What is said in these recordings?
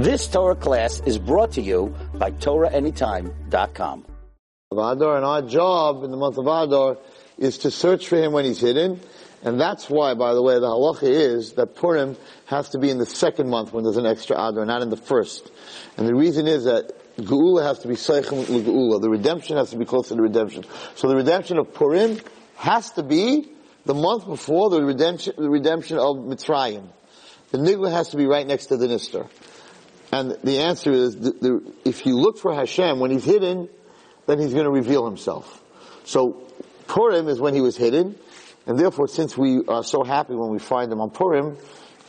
This Torah class is brought to you by TorahAnytime.com. Adar, and our job in the month of Adar is to search for him when he's hidden. And that's why, by the way, the halacha is that Purim has to be in the second month when there's an extra Adar, not in the first. And the reason is that Geula has to be Seichem Geula. The redemption has to be close to the redemption. So the redemption of Purim has to be the month before the redemption, the redemption of Mitzrayim. The Nigla has to be right next to the Nister. And the answer is, the, the, if you look for Hashem when he's hidden, then he's going to reveal himself. So Purim is when he was hidden, and therefore, since we are so happy when we find him on Purim,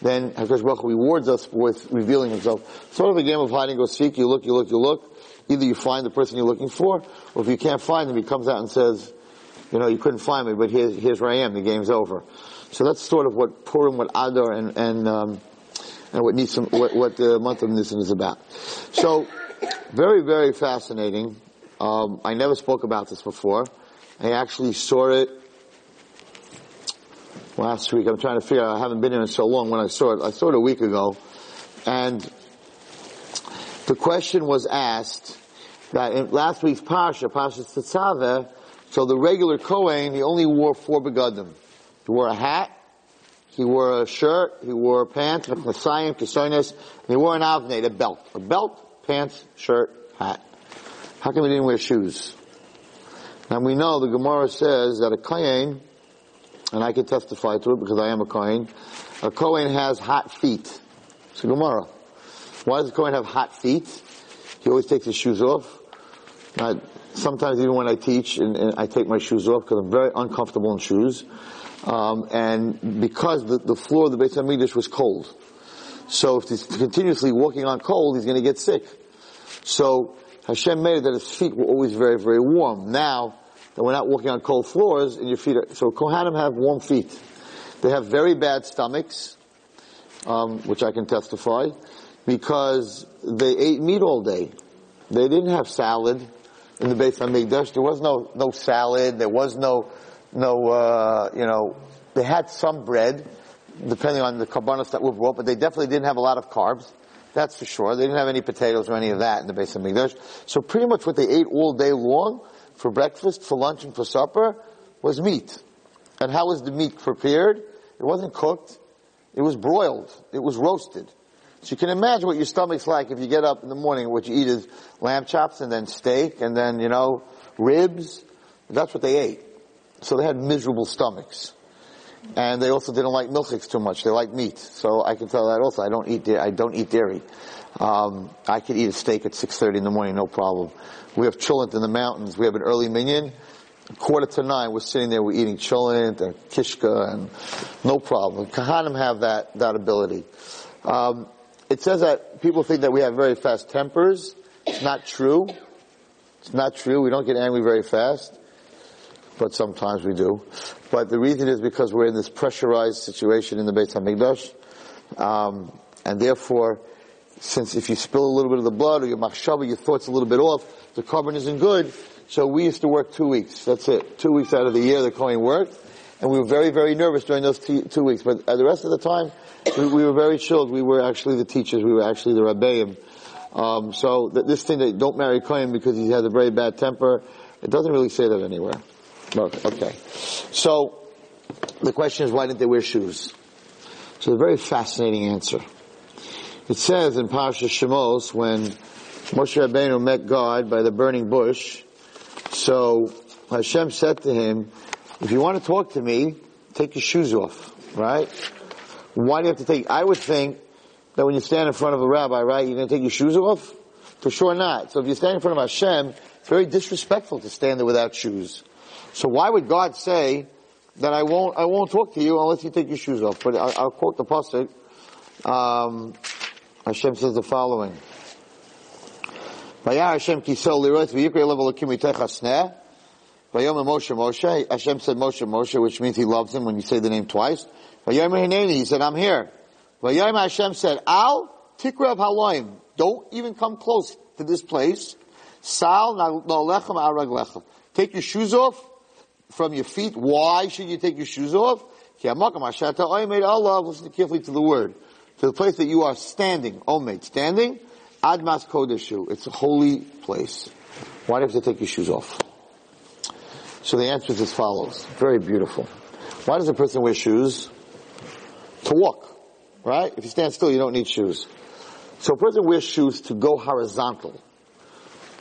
then Hu rewards us with revealing himself. Sort of a game of hide and go seek. You look, you look, you look. Either you find the person you're looking for, or if you can't find him, he comes out and says, you know, you couldn't find me, but here's, here's where I am. The game's over. So that's sort of what Purim, what Adar, and and um, and what Nisan, what, what the month of Nisan is about. So, very, very fascinating. Um, I never spoke about this before. I actually saw it last week. I'm trying to figure out, I haven't been here in so long when I saw it. I saw it a week ago. And the question was asked that in last week's Pasha, Pasha Tetzaveh, so the regular Kohen, he only wore four begadim. He wore a hat, he wore a shirt, he wore pants, mechasayim, kisonis, and he wore an avnet, a belt. A belt, pants, shirt, hat. How come he didn't wear shoes? Now we know the Gemara says that a Kohen, and I can testify to it because I am a Kohen, a Kohen has hot feet. It's a Gemara. Why does a Kohen have hot feet? He always takes his shoes off. I, sometimes even when I teach and, and I take my shoes off because I'm very uncomfortable in shoes. Um, and because the, the floor of the Beit HaMikdash was cold. So if he's continuously walking on cold, he's going to get sick. So Hashem made it that his feet were always very, very warm. Now that we're not walking on cold floors and your feet are, so Kohanim have warm feet. They have very bad stomachs, um, which I can testify, because they ate meat all day. They didn't have salad in the Beit HaMikdash. There was no, no salad. There was no, no, uh, you know, they had some bread, depending on the korbanos that were brought, but they definitely didn't have a lot of carbs. That's for sure. They didn't have any potatoes or any of that in the Beit HaMikdash. So pretty much what they ate all day long, for breakfast, for lunch, and for supper, was meat. And how was the meat prepared? It wasn't cooked. It was broiled. It was roasted. So you can imagine what your stomach's like if you get up in the morning, and what you eat is lamb chops and then steak and then, you know, ribs. That's what they ate. So they had miserable stomachs. And they also didn't like milchiks too much. They like meat. So I can tell that also. I don't eat, da- I don't eat dairy. Um, I could eat a steak at 6.30 in the morning, no problem. We have cholent in the mountains. We have an early minyan. Quarter to nine, we're sitting there, we're eating cholent and kishka and no problem. Kohanim have that, that ability. Um, it says that people think that we have very fast tempers. It's not true. It's not true. We don't get angry very fast, but sometimes we do. But the reason is because we're in this pressurized situation in the Beit HaMikdash, um, and therefore, since if you spill a little bit of the blood or your machshava, your thoughts a little bit off, the korban isn't good. So we used to work two weeks. That's it. Two weeks out of the year the Kohen worked, and we were very, very nervous during those t- two weeks. But uh, the rest of the time, we, we were very chilled. We were actually the teachers. We were actually the rabbeim. Um, so th- this thing that don't marry Kohen because he has a very bad temper, it doesn't really say that anywhere. Okay. So the question is, why didn't they wear shoes? So a very fascinating answer. It says in Parsha Shemos when Moshe Rabbeinu met God by the burning bush. So Hashem said to him, "If you want to talk to me, take your shoes off." Right? Why do you have to take? I would think that when you stand in front of a rabbi, right, you're going to take your shoes off. For sure not. So if you stand in front of Hashem, it's very disrespectful to stand there without shoes. So why would God say that I won't, I won't talk to you unless you take your shoes off? But I'll, I'll quote the pasuk. Um, Hashem says the following. Hashem said Moshe Moshe, which means he loves him when you say the name twice. He said, I'm here. Hashem said, Al tikrav halom. Don't even come close to this place. Sal nalechem araglechem. Take your shoes off from your feet. Why should you take your shoes off? Allah, Listen carefully to the word. to the place that you are standing, Omed, standing, Admas Kodeshu. It's a holy place. Why do you have to take your shoes off? So the answer is as follows. Very beautiful. Why does a person wear shoes? To walk. Right? If you stand still, you don't need shoes. So a person wears shoes to go horizontal.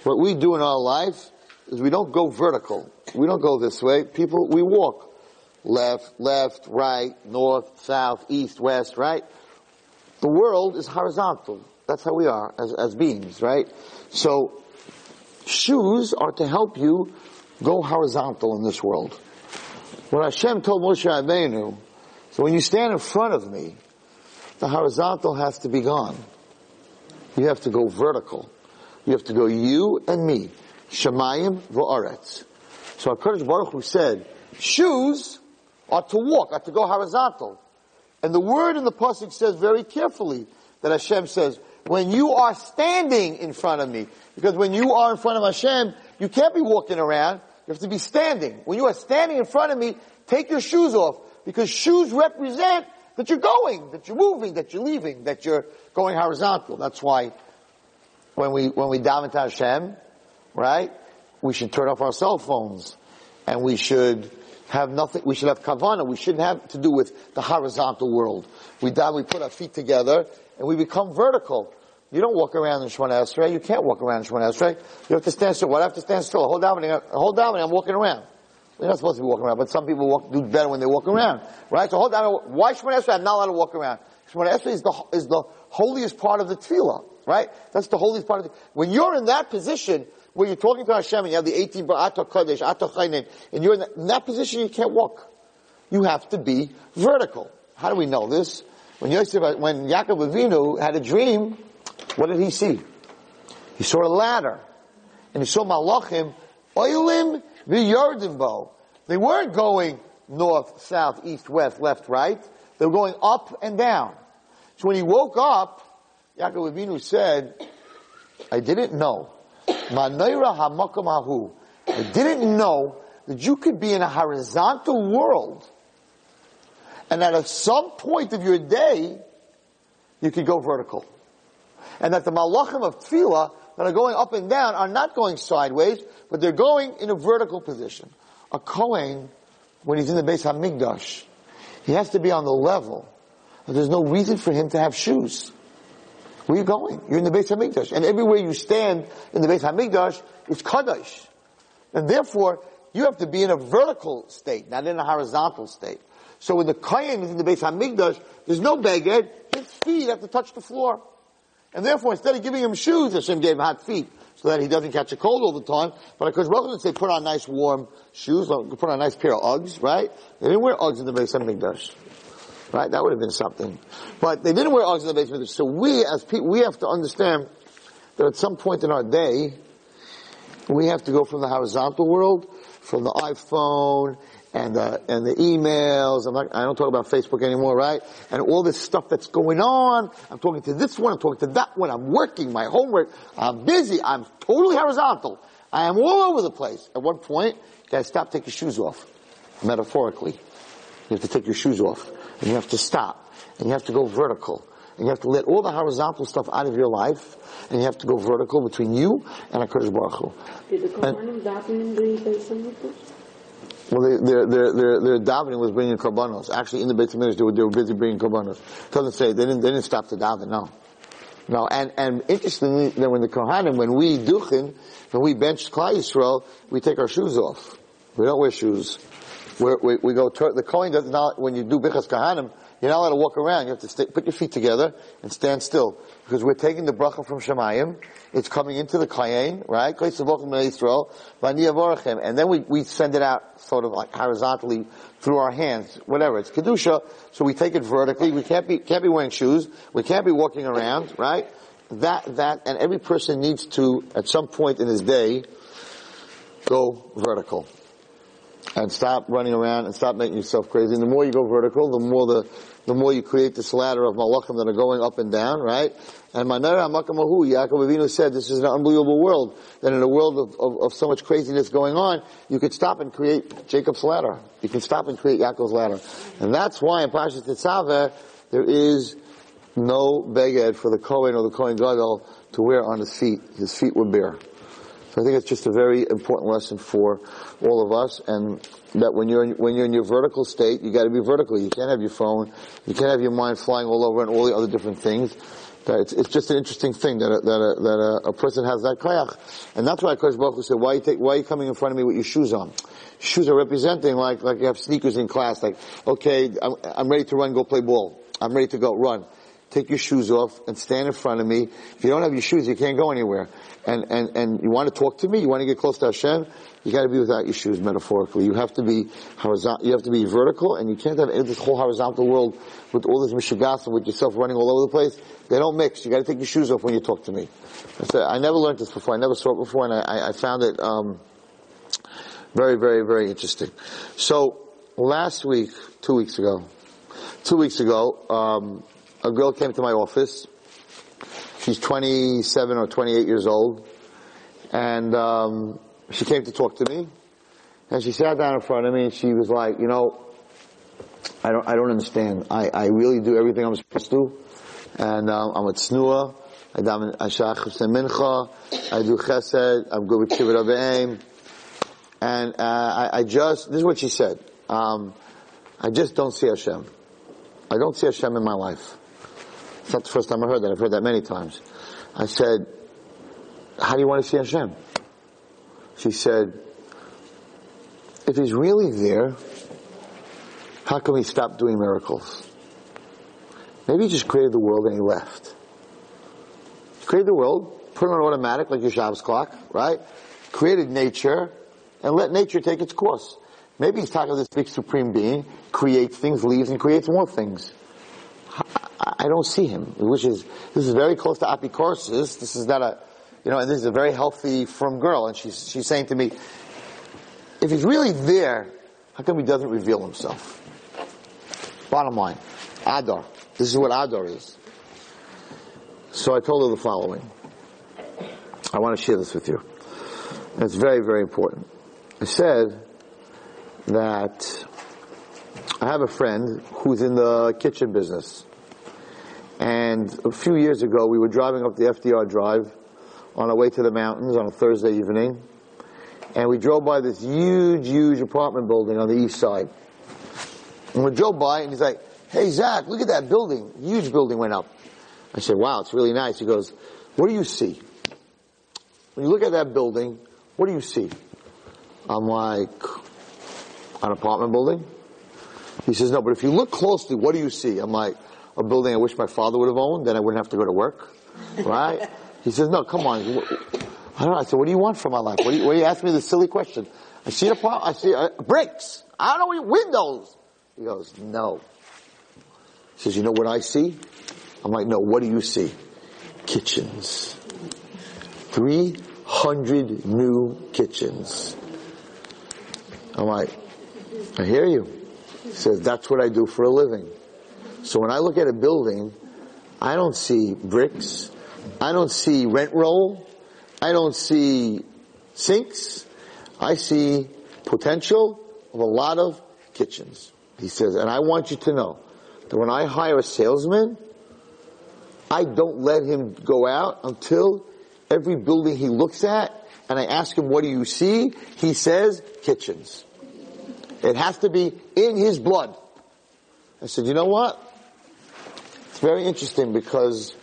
What we do in our life is we don't go vertical. We don't go this way. People, we walk. Left, left, right, north, south, east, west, right? The world is horizontal. That's how we are as, as beings, right? So, shoes are to help you go horizontal in this world. When Hashem told Moshe Rabbeinu, so when you stand in front of me, the horizontal has to be gone. You have to go vertical. You have to go you and me. Shemayim v'aretz. So HaKadosh Baruch Hu said, shoes are to walk, are to go horizontal. And the word in the Pasuk says very carefully that Hashem says, when you are standing in front of me, because when you are in front of Hashem, you can't be walking around, you have to be standing. When you are standing in front of me, take your shoes off, because shoes represent that you're going, that you're moving, that you're leaving, that you're going horizontal. That's why when we, when we daven to Hashem, right, we should turn off our cell phones, and we should have nothing, we should have kavana, we shouldn't have to do with the horizontal world. We daven, we put our feet together, and we become vertical. You don't walk around in Shemona Esrei. You can't walk around in Shemona Esrei. You have to stand still. Do I have to stand still? Hold down, hold down, I'm walking around. You're not supposed to be walking around, but some people walk, do better when they walk around, right? So hold down. Why Shemona Esrei? I'm not allowed to walk around. Shemona Esrei is the is the holiest part of the tefillah, right? That's the holiest part of the. When you're in that position where you're talking to Hashem and you have the 18 Ba'ato Kodesh, Ato Chaynin, and you're in that, in that position, you can't walk. You have to be vertical. How do we know this? When Yosef, when Yaakov Avinu had a dream, what did he see? He saw a ladder, and he saw Malachim, Oilim v'Yordimbo. They weren't going north, south, east, west, left, right. They were going up and down. So when he woke up, Yaakov Avinu said, I didn't know. Manoira didn't know that you could be in a horizontal world and that at some point of your day, you could go vertical. And that the malachim of tefillah that are going up and down are not going sideways, but they're going in a vertical position. A Kohen, when he's in the Beis Hamikdash, he has to be on the level. There's no reason for him to have shoes. Where are you going? You're in the Beis Hamikdash. And everywhere you stand in the Beis Hamikdash, it's Kaddish. And therefore, you have to be in a vertical state, not in a horizontal state. So when the Kohen is in the Beis Hamikdash, there's no beged, his feet have to touch the floor. And therefore, instead of giving him shoes, Hashem gave him hot feet, so that he doesn't catch a cold all the time. But because Baruch didn't say put on nice warm shoes, put on a nice pair of Uggs, right? They didn't wear Uggs in the Beis Hamikdash. Right? That would have been something. But they didn't wear Uggs in the. So we, as people, we have to understand that at some point in our day, we have to go from the horizontal world, from the iPhone and the, and the emails. I'm not, I don't talk about Facebook anymore, right? And all this stuff that's going on. I'm talking to this one. I'm talking to that one. I'm working my homework. I'm busy. I'm totally horizontal. I am all over the place. At one point, you gotta stop, take your shoes off. Metaphorically. You have to take your shoes off. And you have to stop. And you have to go vertical. And you have to let all the horizontal stuff out of your life. And you have to go vertical between you and HaKadosh Baruch Hu. Did the Kohanim daven during the well, they, their, their, their, their davening was bringing korbanos. Actually, in the Beit HaMikdash, they were, they were busy bringing korbanos. Doesn't say, they didn't, they didn't stop to daven, no. No, and, and interestingly, then when the Kohanim, when we duchen, when we bench Klal Yisrael, we take our shoes off. We don't wear shoes. We're, we we go, to, the Kohen does not, when you do Birchas Kohanim, you're not allowed to walk around. You have to stay, put your feet together and stand still. Because we're taking the bracha from Shemayim. It's coming into the Kayin, right? And then we, we send it out sort of like horizontally through our hands, whatever. It's Kedusha, so we take it vertically. We can't be, can't be wearing shoes. We can't be walking around, right? That, that, and every person needs to, at some point in his day, go vertical and stop running around and stop making yourself crazy. And the more you go vertical, the more the the more you create this ladder of malachim that are going up and down, right? And Manara Makamahu, Yaakov Avinu said, this is an unbelievable world. That in a world of, of, of, so much craziness going on, you could stop and create Jacob's ladder. You can stop and create Yaakov's ladder. And that's why in Pasha Tetzaveh, there is no beged for the Kohen or the Kohen Gadol to wear on his feet. His feet were bare. So I think it's just a very important lesson for all of us, and that when you're in, when you're in your vertical state, you got to be vertical. You can't have your phone, you can't have your mind flying all over and all the other different things. That it's, it's just an interesting thing that a, that a, that a, a person has that koyach, and that's why Kosh Baruch said, "Why you take, why are you coming in front of me with your shoes on?" Shoes are representing like like you have sneakers in class. Like, okay, I'm, I'm ready to run, go play ball. I'm ready to go run take your shoes off and stand in front of me. If you don't have your shoes, you can't go anywhere. And, and, and you want to talk to me, you want to get close to Hashem, you got to be without your shoes metaphorically. You have to be horizontal, you have to be vertical, and you can't have this whole horizontal world with all this mishigas with yourself running all over the place. They don't mix. You got to take your shoes off when you talk to me. I, said, I never learned this before. I never saw it before, and I, I found it um, very, very, very interesting. So last week, two weeks ago, two weeks ago, um, a girl came to my office. She's 27 or 28 years old, and um, she came to talk to me. And she sat down in front of me, and she was like, "You know, I don't, I don't understand. I, I really do everything I'm supposed to, and um, I'm a tznuah. I daven ashach mincha. I do chesed. I'm good with kibbut aim. And uh, I, I just, this is what she said. Um, I just don't see Hashem. I don't see Hashem in my life. It's not the first time I heard that. I've heard that many times. I said, how do you want to see Hashem? She said, if he's really there, how come he stopped doing miracles? Maybe he just created the world and he left. He created the world, put it on automatic like your Shabbos clock, right? Created nature and let nature take its course. Maybe he's talking to this big supreme being, creates things, leaves, and creates more things. I don't see him, which is, this is very close to apicorsis. This is not a, you know, and this is a very healthy, firm girl, and she's, she's saying to me, if he's really there, how come he doesn't reveal himself? Bottom line, Adar. This is what Adar is. So I told her the following. I want to share this with you. It's very, very important. I said that I have a friend who's in the kitchen business. And a few years ago, we were driving up the FDR Drive on our way to the mountains on a Thursday evening. And we drove by this huge, huge apartment building on the east side. And we drove by and he's like, hey Zach, look at that building. Huge building went up. I said, wow, it's really nice. He goes, what do you see? When you look at that building, what do you see? I'm like, an apartment building? He says, no, but if you look closely, what do you see? I'm like, a building I wish my father would have owned, then I wouldn't have to go to work, right? he says, no, come on. I don't know. I said, what do you want from my life? What do you, what do you ask me this silly question? I see a part, I see uh, bricks. I don't know, windows. He goes, no. He says, you know what I see? I'm like, no, what do you see? Kitchens. 300 new kitchens. I'm like, I hear you. He says, that's what I do for a living. So when I look at a building, I don't see bricks. I don't see rent roll. I don't see sinks. I see potential of a lot of kitchens. He says, and I want you to know that when I hire a salesman, I don't let him go out until every building he looks at and I ask him, what do you see? He says, kitchens. It has to be in his blood. I said, you know what? Very interesting because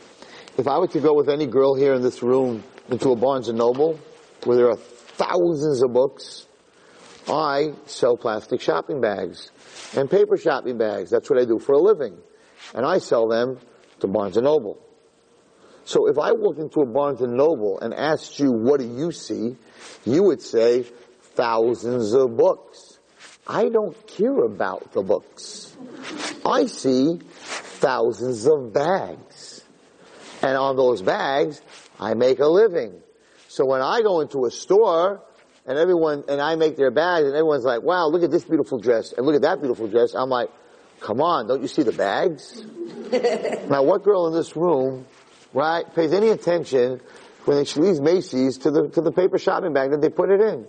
if I were to go with any girl here in this room into a Barnes and Noble where there are thousands of books, I sell plastic shopping bags and paper shopping bags. That's what I do for a living. And I sell them to Barnes and Noble. So if I walked into a Barnes and Noble and asked you, what do you see? You would say, thousands of books. I don't care about the books. I see thousands of bags. And on those bags, I make a living. So when I go into a store and everyone, and I make their bags and everyone's like, wow, look at this beautiful dress and look at that beautiful dress. I'm like, come on, don't you see the bags? now what girl in this room, right, pays any attention when she leaves Macy's to the, to the paper shopping bag that they put it in?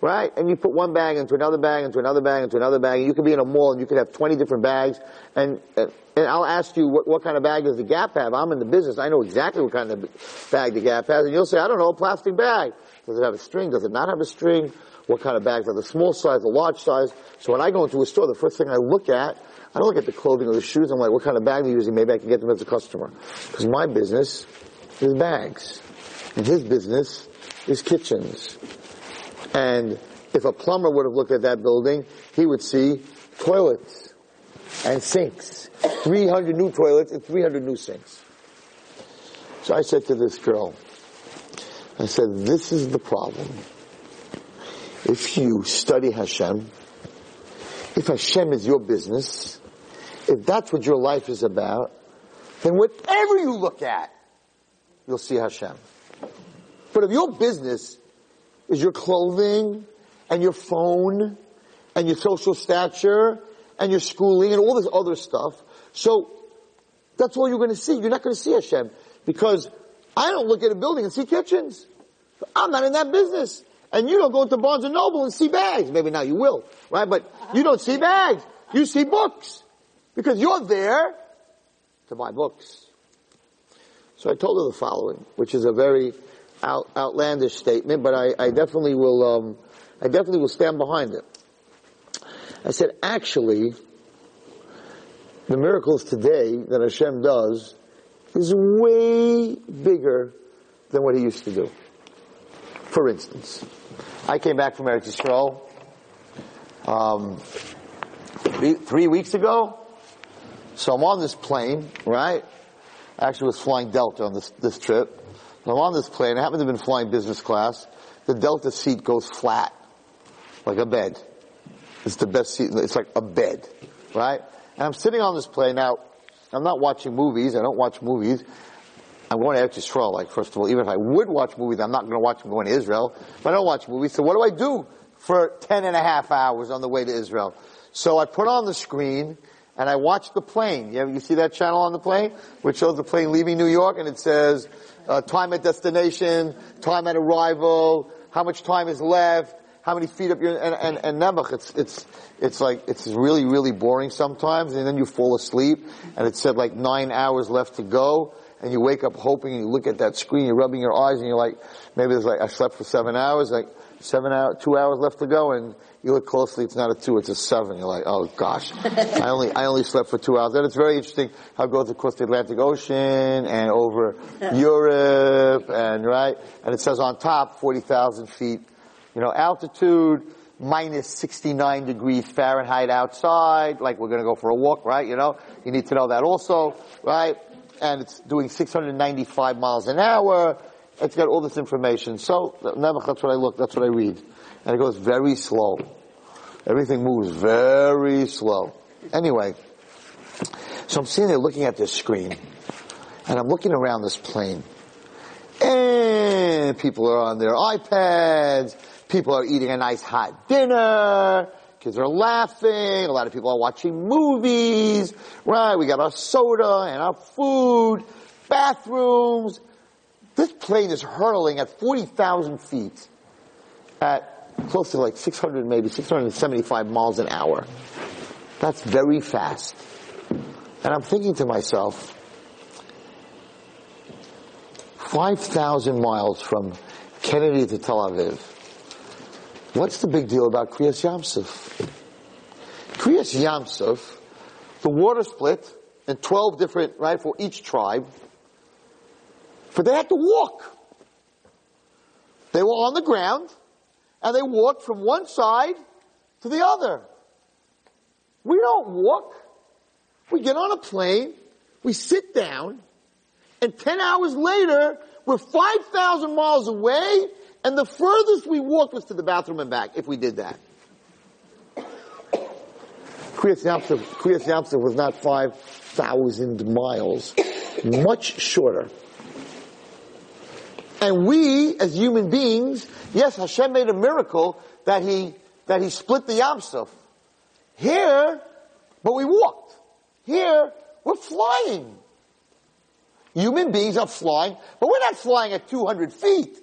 Right? And you put one bag into another bag, into another bag, into another bag, and you could be in a mall and you could have 20 different bags, and, and I'll ask you, what, what kind of bag does the Gap have? I'm in the business, I know exactly what kind of bag the Gap has, and you'll say, I don't know, a plastic bag. Does it have a string? Does it not have a string? What kind of bags are the small size, the large size? So when I go into a store, the first thing I look at, I don't look at the clothing or the shoes, I'm like, what kind of bag are you using? Maybe I can get them as a customer. Because my business is bags. And his business is kitchens. And if a plumber would have looked at that building, he would see toilets and sinks. 300 new toilets and 300 new sinks. So I said to this girl, I said, this is the problem. If you study Hashem, if Hashem is your business, if that's what your life is about, then whatever you look at, you'll see Hashem. But if your business is your clothing and your phone and your social stature and your schooling and all this other stuff, so that's all you're going to see. You're not going to see Hashem because I don't look at a building and see kitchens. I'm not in that business. And you don't go into Barnes and Noble and see bags. Maybe now you will, right? But you don't see bags. You see books. Because you're there to buy books. So I told her the following, which is a very out, outlandish statement, but I, I definitely will, um, I definitely will stand behind it. I said, actually, the miracles today that Hashem does is way bigger than what He used to do. For instance, I came back from Eretz Yisrael um, three, three weeks ago. So I'm on this plane, right? Actually was flying Delta on this, this trip. I'm on this plane. I happen to have been flying business class. The Delta seat goes flat, like a bed. It's the best seat. It's like a bed, right? And I'm sitting on this plane. Now, I'm not watching movies. I don't watch movies. I'm going to Eretz Yisrael, like, first of all, even if I would watch movies, I'm not going to watch them going to Israel. But I don't watch movies. So what do I do for 10 and a half hours on the way to Israel? So I put on the screen and I watched the plane. You, you see that channel on the plane? Which shows the plane leaving New York and it says, uh, time at destination, time at arrival, how much time is left, how many feet up your, and, and, and Nebuch, it's, it's, it's like, it's really, really boring sometimes, and then you fall asleep, and it said like nine hours left to go, and you wake up hoping, and you look at that screen, you're rubbing your eyes, and you're like, maybe there's like, I slept for seven hours, like, seven hours, two hours left to go, and you look closely, it's not a two, it's a seven. You're like, oh gosh, I only, I only slept for two hours. And it's very interesting how it goes across the Atlantic Ocean and over Europe and right, and it says on top 40,000 feet, you know, altitude, minus 69 degrees Fahrenheit outside, like we're gonna go for a walk, right? You know, you need to know that also, right? And it's doing 695 miles an hour. It's got all this information. So, that's what I look, that's what I read. And it goes very slow. Everything moves very slow. Anyway, so I'm sitting there looking at this screen, and I'm looking around this plane, and people are on their iPads, people are eating a nice hot dinner, kids are laughing, a lot of people are watching movies, right? We got our soda and our food, bathrooms. This plane is hurtling at 40,000 feet at close to like 600, maybe 675 miles an hour. That's very fast. And I'm thinking to myself, 5,000 miles from Kennedy to Tel Aviv. What's the big deal about Kriyas Yamsuf? Kriyas Yamsuf, the water split in 12 different, right, for each tribe, but they had to walk. They were on the ground, and they walk from one side to the other. We don't walk. We get on a plane, we sit down, and 10 hours later, we're 5,000 miles away, and the furthest we walked was to the bathroom and back, if we did that. Kriyas Yamsuf was not 5,000 miles, much shorter. And we, as human beings, yes, Hashem made a miracle that he, that he split the Yamsuf. Here, but we walked. Here, we're flying. Human beings are flying, but we're not flying at 200 feet.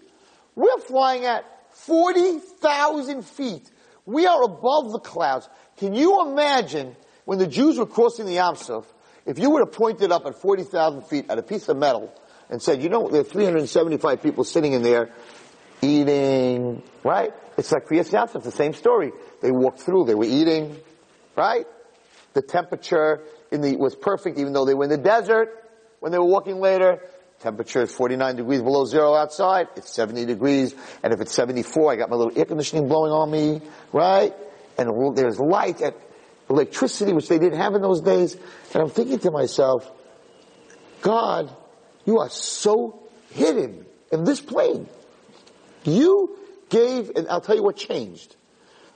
We're flying at 40,000 feet. We are above the clouds. Can you imagine when the Jews were crossing the Yam Suf, if you would have pointed up at 40,000 feet at a piece of metal and said, you know, there are 375 people sitting in there eating, right? It's like Kriyas Yam Suf, it's the same story. They walked through, they were eating, right? The temperature in the, was perfect even though they were in the desert when they were walking later. Temperature is 49 degrees below zero outside. It's 70 degrees. And if it's 74, I got my little air conditioning blowing on me, right? And there's light and electricity, which they didn't have in those days. And I'm thinking to myself, God, you are so hidden in this plane. You gave, and I'll tell you what changed.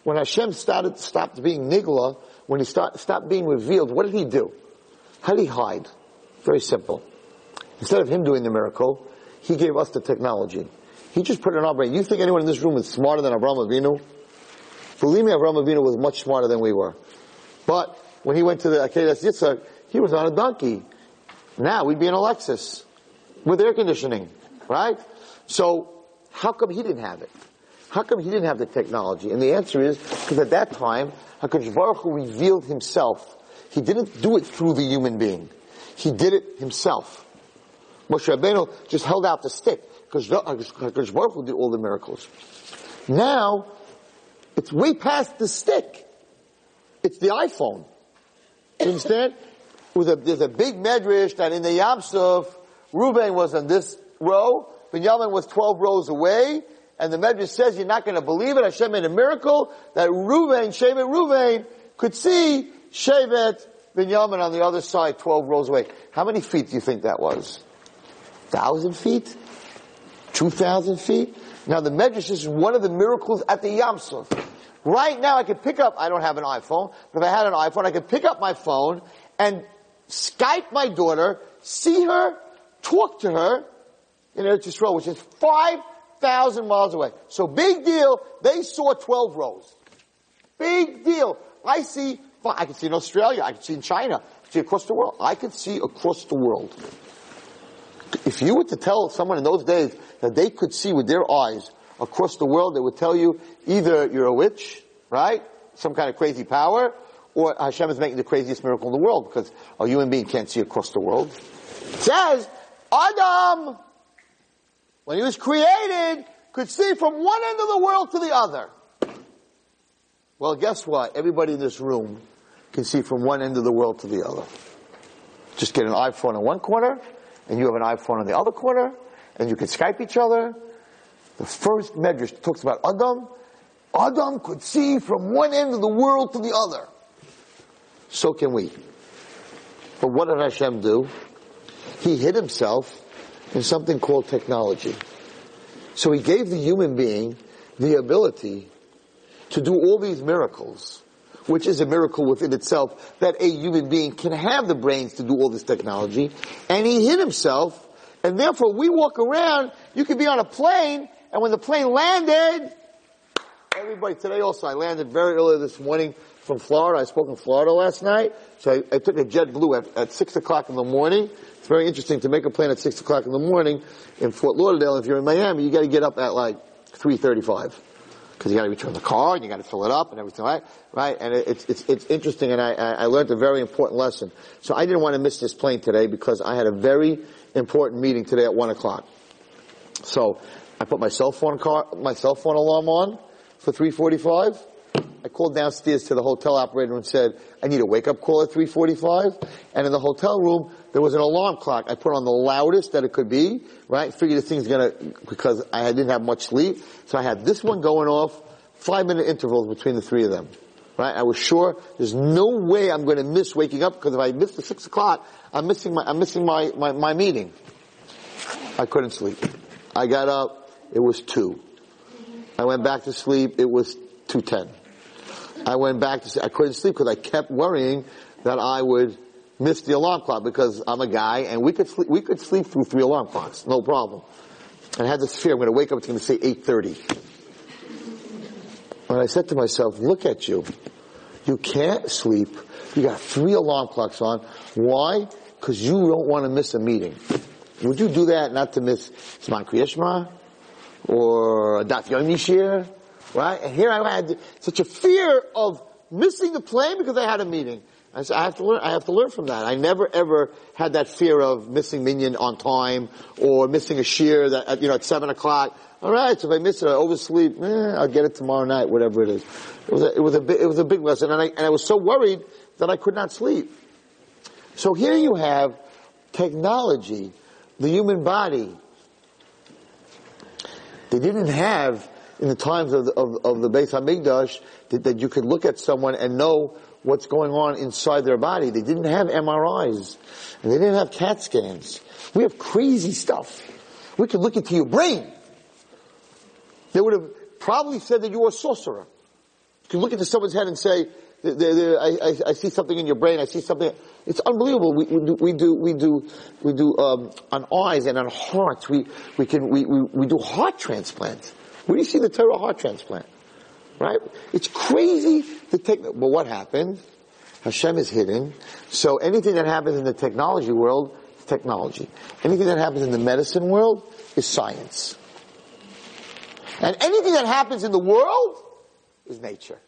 When Hashem started, stopped being Nigla, when he start, stopped being revealed, what did he do? How did he hide? Very simple. Instead of him doing the miracle, he gave us the technology. He just put it in our brain. You think anyone in this room is smarter than Avraham Avinu? Believe me, Avraham Avinu was much smarter than we were. But when he went to the Akedah Yitzhak, he was on a donkey. Now we'd be in a Lexus with air conditioning, right? So how come he didn't have it? How come he didn't have the technology? And the answer is because at that time, HaKadosh Baruch Hu revealed himself. He didn't do it through the human being. He did it himself. Moshe Rabbeinu just held out the stick because HaKadosh Baruch Hu did all the miracles. Now, it's way past the stick. It's the iPhone. You understand? A, there's a big medrash that in the Yam Suf, Reuben was on this row, Binyamin was 12 rows away, and the medrash says you're not going to believe it. Hashem made a miracle that Reuben, Shevet Reuben, could see Shevet Binyamin on the other side, 12 rows away. How many feet do you think that was? Thousand feet? Two thousand feet? Now the Medrash is one of the miracles at the Yam Suf. Right now I could pick up, I don't have an iPhone, but if I had an iPhone, I could pick up my phone and Skype my daughter, see her, talk to her in Eretz Yisrael, which is 5,000 miles away. So big deal, they saw 12 rows. Big deal. I see, I can see in Australia, I can see in China, I can see across the world. I can see across the world. If you were to tell someone in those days that they could see with their eyes across the world, they would tell you either you're a witch, right? Some kind of crazy power, or Hashem is making the craziest miracle in the world because a human being can't see across the world. It says, Adam, when he was created, could see from one end of the world to the other. Well, guess what? Everybody in this room can see from one end of the world to the other. Just get an iPhone in one corner, and you have an iPhone on the other corner, and you can Skype each other. The first medrash talks about Adam. Adam could see from one end of the world to the other. So can we. But what did Hashem do? He hid himself in something called technology. So he gave the human being the ability to do all these miracles, which is a miracle within itself that a human being can have the brains to do all this technology, and he hid himself, and therefore we walk around, you could be on a plane, and when the plane landed, everybody, today also, I landed very early this morning from Florida. I spoke in Florida last night, so I, I took a JetBlue at, at six o'clock in the morning. It's very interesting to make a plane at six o'clock in the morning in Fort Lauderdale. If you're in Miami, you got to get up at like three thirty-five because you got to return the car and you got to fill it up and everything, right? Right? And it's it's it's interesting, and I I learned a very important lesson. So I didn't want to miss this plane today because I had a very important meeting today at one o'clock. So I put my cell phone car my cell phone alarm on for three forty-five. I called downstairs to the hotel operator and said, I need a wake up call at 345. And in the hotel room, there was an alarm clock. I put on the loudest that it could be, right? Figured this thing's gonna, because I didn't have much sleep. So I had this one going off, five minute intervals between the three of them. Right? I was sure there's no way I'm to miss waking up because if I miss the six o'clock, I'm missing my, I'm missing my, my, my meeting. I couldn't sleep. I got up. It was two. I went back to sleep. It was 210. I went back to. I couldn't sleep because I kept worrying that I would miss the alarm clock because I'm a guy and we could sleep, we could sleep through three alarm clocks, no problem. And I had this fear, I'm going to wake up, it's going to say 8.30. And I said to myself, look at you. You can't sleep. You got three alarm clocks on. Why? Because you don't want to miss a meeting. Would you do that not to miss Zman Kriyashma? or Daf shir, right? And here I had such a fear of missing the plane because I had a meeting. I said, I have to learn, I have to learn from that. I never ever had that fear of missing minyan on time or missing a shiur that, at, you know, at seven o'clock. All right, so if I miss it, I oversleep, eh, I'll get it tomorrow night, whatever it is. It was a, it was a, it was a big lesson and I, and I was so worried that I could not sleep. So here you have technology, the human body. They didn't have in the times of the, of, of the Hamikdash that, that you could look at someone and know what's going on inside their body. They didn't have MRIs and they didn't have CAT scans. We have crazy stuff. We could look into your brain. They would have probably said that you were a sorcerer. You could look into someone's head and say, "There- there- there- I, I, I see something in your brain. I see something. It's unbelievable. We, we do, we do, we do, we do um, on eyes and on hearts. We we can we, we, we do heart transplants. Where do you see the Torah heart transplant? Right? It's crazy. The tech. But what happened? Hashem is hidden. So anything that happens in the technology world is technology. Anything that happens in the medicine world is science. And anything that happens in the world is nature.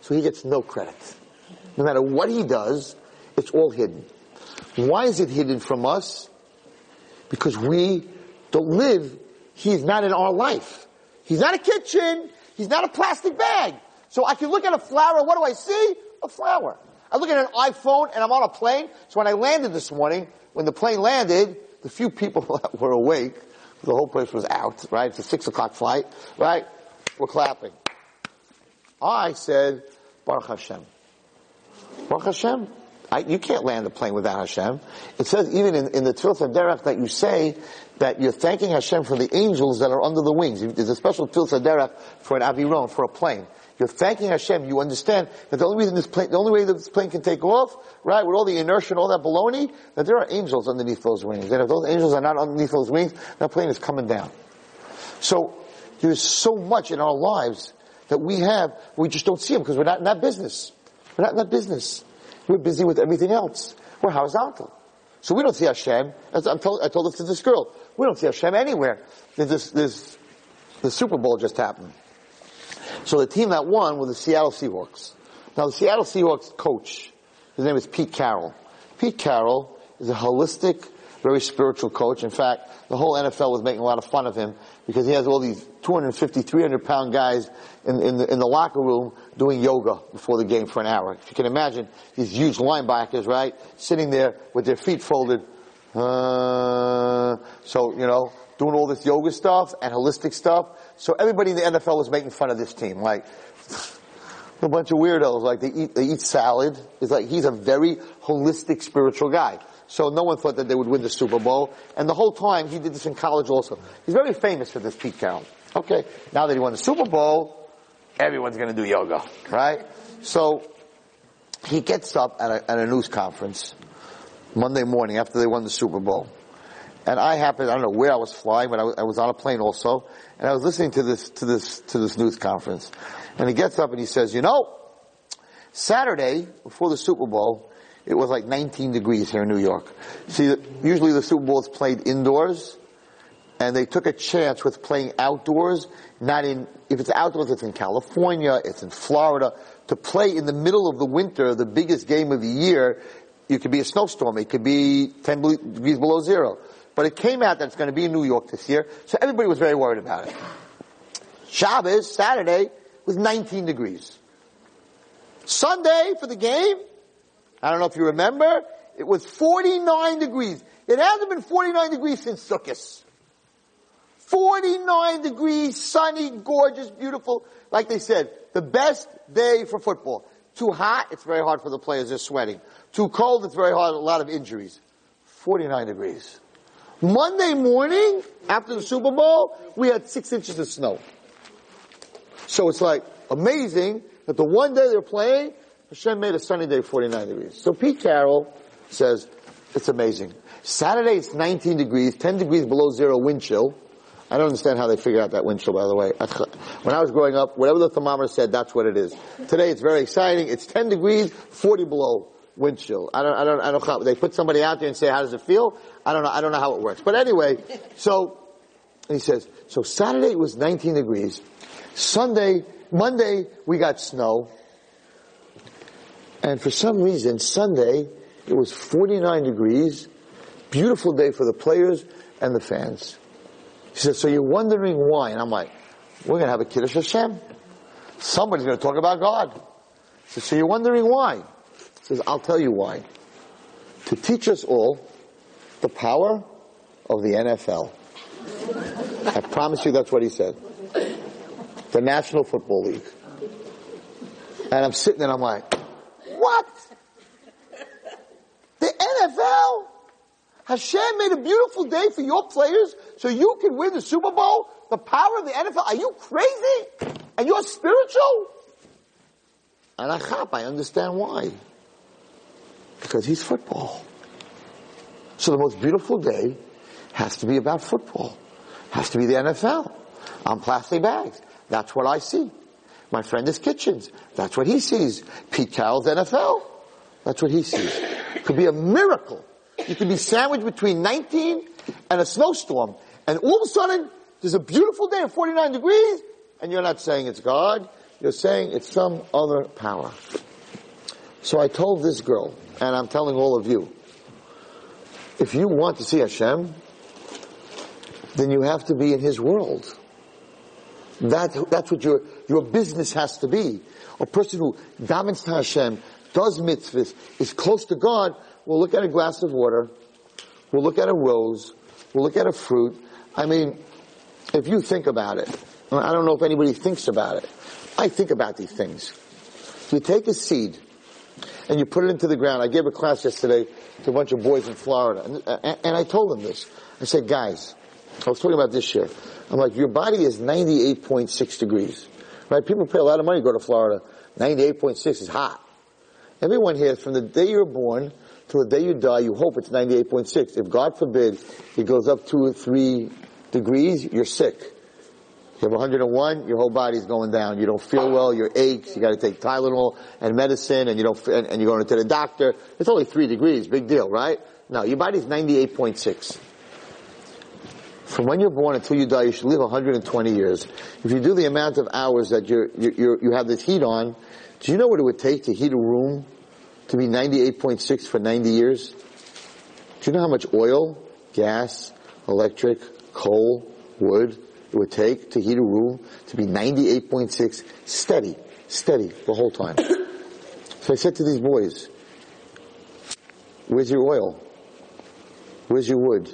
So he gets no credit. No matter what he does, it's all hidden. Why is it hidden from us? Because we don't live, he is not in our life. He's not a kitchen, he's not a plastic bag. So I can look at a flower, what do I see? A flower. I look at an iPhone and I'm on a plane, so when I landed this morning, when the plane landed, the few people that were awake, the whole place was out, right? It's a six o'clock flight, right? We're clapping. I said, Baruch Hashem. Baruch Hashem. I, you can't land a plane without Hashem. It says even in, in the Tfilah Derech that you say that you're thanking Hashem for the angels that are under the wings. There's a special Tfilah Derech for an aviron, for a plane. You're thanking Hashem. You understand that the only reason this plane, the only way that this plane can take off, right, with all the inertia and all that baloney, that there are angels underneath those wings. And if those angels are not underneath those wings, that plane is coming down. So there's so much in our lives that we have, we just don't see them because we're not in that business. We're not in that business. We're busy with everything else. We're horizontal. So we don't see Hashem. As I'm told, I told this to this girl. We don't see Hashem anywhere. This, this, the Super Bowl just happened. So the team that won were the Seattle Seahawks. Now the Seattle Seahawks coach, his name is Pete Carroll. Pete Carroll is a holistic, very spiritual coach. In fact, the whole NFL was making a lot of fun of him because he has all these 250, 300 pound guys in, in, the, in the locker room doing yoga before the game for an hour. If you can imagine these huge linebackers, right, sitting there with their feet folded. Uh, so, you know, doing all this yoga stuff and holistic stuff. So everybody in the NFL was making fun of this team. Like, a bunch of weirdos. Like they eat, they eat salad. It's like he's a very holistic spiritual guy. So no one thought that they would win the Super Bowl. And the whole time he did this in college also. He's very famous for this, Pete Carroll. Okay. Now that he won the Super Bowl, everyone's gonna do yoga, right? So he gets up at a, at a news conference Monday morning after they won the Super Bowl. And I happened, I don't know where I was flying, but I was, I was on a plane also, and I was listening to this, to this, to this news conference. And he gets up and he says, you know, Saturday, before the Super Bowl, it was like 19 degrees here in New York. See, usually the Super Bowl is played indoors, and they took a chance with playing outdoors, not in, if it's outdoors, it's in California, it's in Florida, to play in the middle of the winter, the biggest game of the year, it could be a snowstorm, it could be 10 degrees below zero. But it came out that it's going to be in New York this year, so everybody was very worried about it. Shabbos, Saturday, was 19 degrees. Sunday for the game, I don't know if you remember, it was 49 degrees. It hasn't been 49 degrees since Sukkot. 49 degrees, sunny, gorgeous, beautiful. Like they said, the best day for football. Too hot, it's very hard for the players, they're sweating. Too cold, it's very hard, a lot of injuries. 49 degrees. Monday morning, after the Super Bowl, we had six inches of snow. So it's like amazing that the one day they're playing, Hashem made a sunny day 49 degrees. So Pete Carroll says, it's amazing. Saturday it's 19 degrees, 10 degrees below zero wind chill. I don't understand how they figured out that wind chill, by the way. When I was growing up, whatever the thermometer said, that's what it is. Today it's very exciting. It's 10 degrees, 40 below wind chill. I don't, I don't, I don't, they put somebody out there and say, how does it feel? I don't know, I don't know how it works. But anyway, so, he says, so Saturday it was 19 degrees. Sunday, Monday we got snow. And for some reason, Sunday it was 49 degrees. Beautiful day for the players and the fans. He says, so you're wondering why? And I'm like, we're going to have a Kiddush Hashem. Somebody's going to talk about God. Says, so you're wondering why? He says, I'll tell you why. To teach us all the power of the NFL. I promise you that's what he said. The National Football League. And I'm sitting there and I'm like, what? The NFL? Hashem made a beautiful day for your players so you can win the Super Bowl? The power of the NFL? Are you crazy? And you're spiritual? And I chop, I understand why. Because he's football. So the most beautiful day has to be about football. Has to be the NFL. On plastic bags. That's what I see. My friend is Kitchens. That's what he sees. Pete Carroll's NFL. That's what he sees. Could be a miracle. You could be sandwiched between 19 and a snowstorm. And all of a sudden, there's a beautiful day of 49 degrees, and you're not saying it's God. You're saying it's some other power. So I told this girl, and I'm telling all of you, if you want to see Hashem, then you have to be in His world. That, that's what your, your business has to be. A person who davens to Hashem, does mitzvahs, is close to God, will look at a glass of water, will look at a rose, will look at a fruit. I mean, if you think about it, I don't know if anybody thinks about it. I think about these things. You take a seed and you put it into the ground. I gave a class yesterday to a bunch of boys in Florida and, and I told them this. I said, guys, I was talking about this year. I'm like, your body is 98.6 degrees. Right? People pay a lot of money to go to Florida. 98.6 is hot. Everyone here, from the day you're born to the day you die, you hope it's 98.6. If God forbid it goes up two or three degrees, you're sick. You have 101, your whole body's going down. You don't feel well, your aches, you gotta take Tylenol and medicine and you don't, and, and you're going to the doctor. It's only three degrees, big deal, right? No, your body's 98.6. From when you're born until you die, you should live 120 years. If you do the amount of hours that you're, you're, you have this heat on, do you know what it would take to heat a room to be 98.6 for 90 years? Do you know how much oil, gas, electric, coal, wood it would take to heat a room to be 98.6 steady, steady the whole time? so I said to these boys, where's your oil? Where's your wood?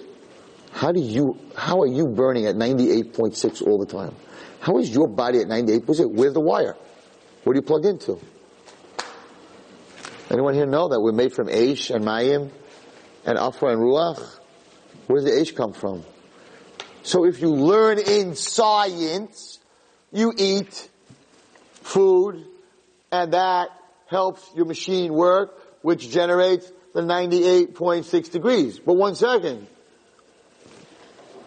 How do you, how are you burning at 98.6 all the time? How is your body at 98%? Where's the wire? What are you plugged into? Anyone here know that we're made from Aish and Mayim and Afar and Ruach? Where does the Aish come from? So if you learn in science, you eat food and that helps your machine work, which generates the 98.6 degrees. But one second.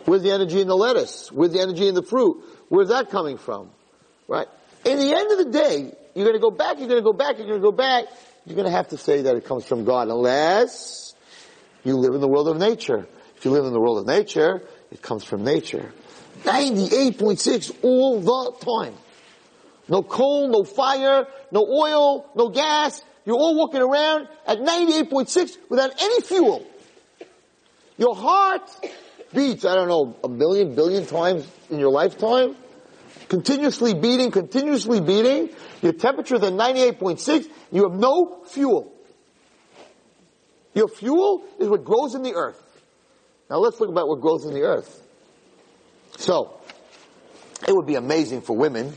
Where's the energy in the lettuce? Where's the energy in the fruit? Where's that coming from? Right? In the end of the day, you're gonna go back, you're gonna go back, you're gonna go back. You're gonna have to say that it comes from God unless you live in the world of nature. If you live in the world of nature, it comes from nature. 98.6 all the time. No coal, no fire, no oil, no gas. You're all walking around at 98.6 without any fuel. Your heart beats, I don't know, a million, billion times in your lifetime, continuously beating, continuously beating, your temperature at 98.6, you have no fuel. Your fuel is what grows in the earth. Now let's look about what grows in the earth. So, it would be amazing for women,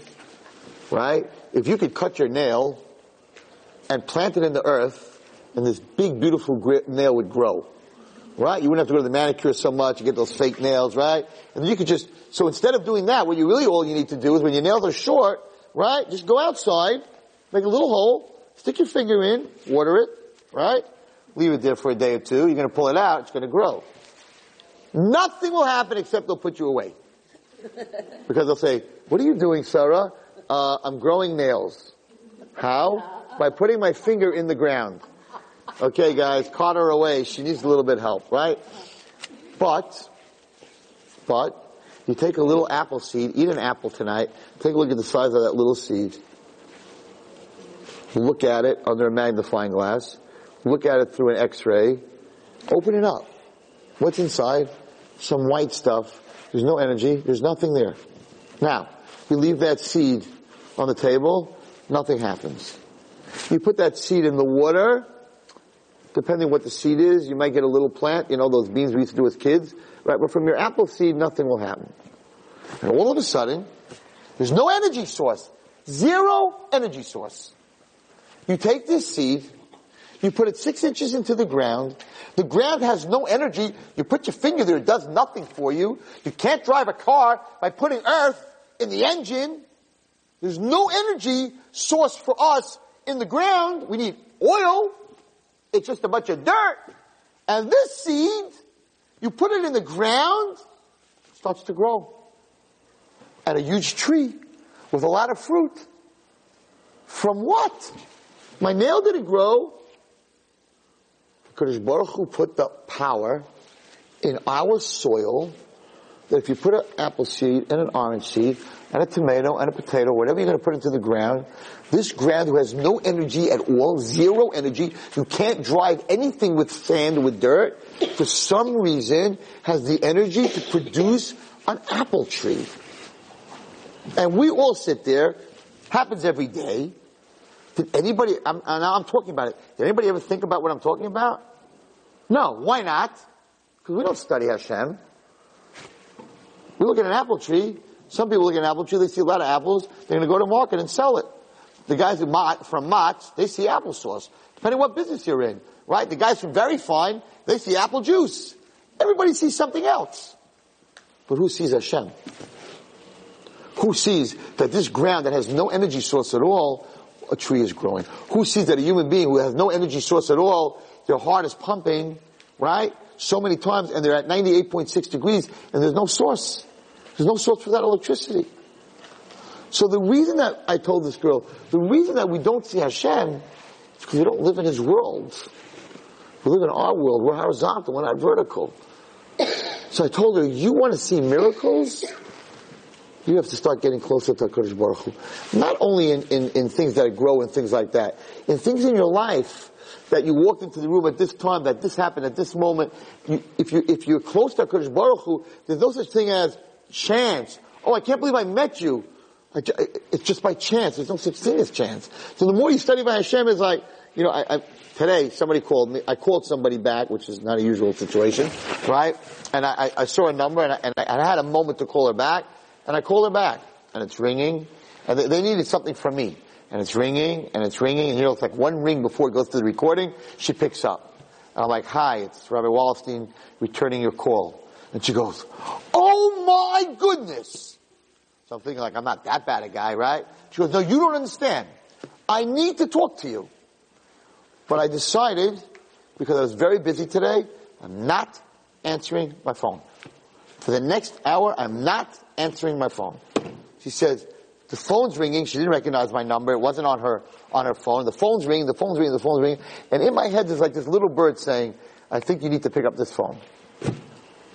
right? If you could cut your nail and plant it in the earth, and this big, beautiful nail would grow right? You wouldn't have to go to the manicure so much, you get those fake nails, right? And you could just, so instead of doing that, what you really all you need to do is when your nails are short, right? Just go outside, make a little hole, stick your finger in, water it, right? Leave it there for a day or two, you're gonna pull it out, it's gonna grow. Nothing will happen except they'll put you away. Because they'll say, what are you doing, Sarah? Uh, I'm growing nails. How? By putting my finger in the ground. Okay, guys, caught her away. She needs a little bit of help, right? But, but, You take a little apple seed, eat an apple tonight, take a look at the size of that little seed. Look at it under a magnifying glass. Look at it through an x-ray. Open it up. What's inside? Some white stuff. There's no energy. There's nothing there. Now, you leave that seed on the table, nothing happens. You put that seed in the water, depending what the seed is, you might get a little plant, you know, those beans we used to do with kids, right? But from your apple seed, nothing will happen. And all of a sudden, there's no energy source. Zero energy source. You take this seed, you put it six inches into the ground, the ground has no energy, you put your finger there, it does nothing for you. You can't drive a car by putting earth in the engine. There's no energy source for us in the ground. We need oil. It's just a bunch of dirt. And this seed, you put it in the ground, starts to grow. And a huge tree with a lot of fruit. From what? My nail didn't grow. Because Baruch Hu put the power in our soil that if you put an apple seed and an orange seed and a tomato and a potato, whatever you're going to put into the ground, this ground who has no energy at all, zero energy, you can't drive anything with sand, with dirt, for some reason has the energy to produce an apple tree. And we all sit there, happens every day. Did anybody, I'm, now I'm talking about it, did anybody ever think about what I'm talking about? No, why not? Because we don't study Hashem. We look at an apple tree. Some people look at an apple tree. They see a lot of apples. They're going to go to market and sell it. The guys from Mott's, they see applesauce. Depending what business you're in, right? The guys from Very Fine, they see apple juice. Everybody sees something else. But who sees Hashem? Who sees that this ground that has no energy source at all, a tree is growing? Who sees that a human being who has no energy source at all, their heart is pumping, right? So many times and they're at 98.6 degrees and there's no source. There's no source for that electricity. So the reason that I told this girl, the reason that we don't see Hashem is because we don't live in His world. We live in our world. We're horizontal. We're not vertical. So I told her, you want to see miracles? You have to start getting closer to HaKadosh Baruch Hu. Not only in, in, in things that grow and things like that. In things in your life that you walked into the room at this time, that this happened at this moment. You, if you, if you're close to HaKadosh Baruch Hu, there's no such thing as chance. Oh, I can't believe I met you. It's just by chance. There's no such thing as chance. So the more you study by Hashem, is like, you know, I, I, today somebody called me. I called somebody back, which is not a usual situation, right? And I, I saw a number, and I, and I had a moment to call her back, and I called her back, and it's ringing, and they, they needed something from me, and it's ringing, and it's ringing, and know, it's like one ring before it goes to the recording. She picks up, and I'm like, "Hi, it's Rabbi Wallerstein returning your call." And she goes, Oh my goodness. So I'm thinking like, I'm not that bad a guy, right? She goes, no, you don't understand. I need to talk to you. But I decided, because I was very busy today, I'm not answering my phone. For the next hour, I'm not answering my phone. She says, the phone's ringing. She didn't recognize my number. It wasn't on her, on her phone. The phone's ringing, the phone's ringing, the phone's ringing. And in my head, there's like this little bird saying, I think you need to pick up this phone.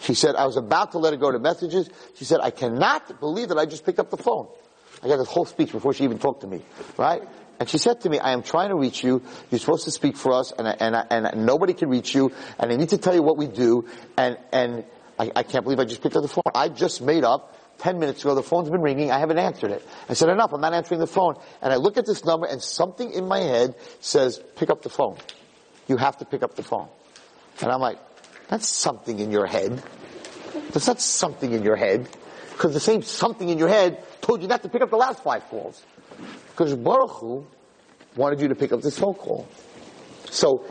She said, I was about to let her go to messages. She said, I cannot believe that I just picked up the phone. I got this whole speech before she even talked to me, right? And she said to me, I am trying to reach you. You're supposed to speak for us and, and, and nobody can reach you and I need to tell you what we do and, and I, I can't believe I just picked up the phone. I just made up 10 minutes ago, the phone's been ringing, I haven't answered it. I said, enough, I'm not answering the phone. And I look at this number and something in my head says, pick up the phone. You have to pick up the phone. And I'm like, that's something in your head. There's not something in your head. Because the same something in your head told you not to pick up the last five calls. Because Baruch Hu wanted you to pick up this phone call. So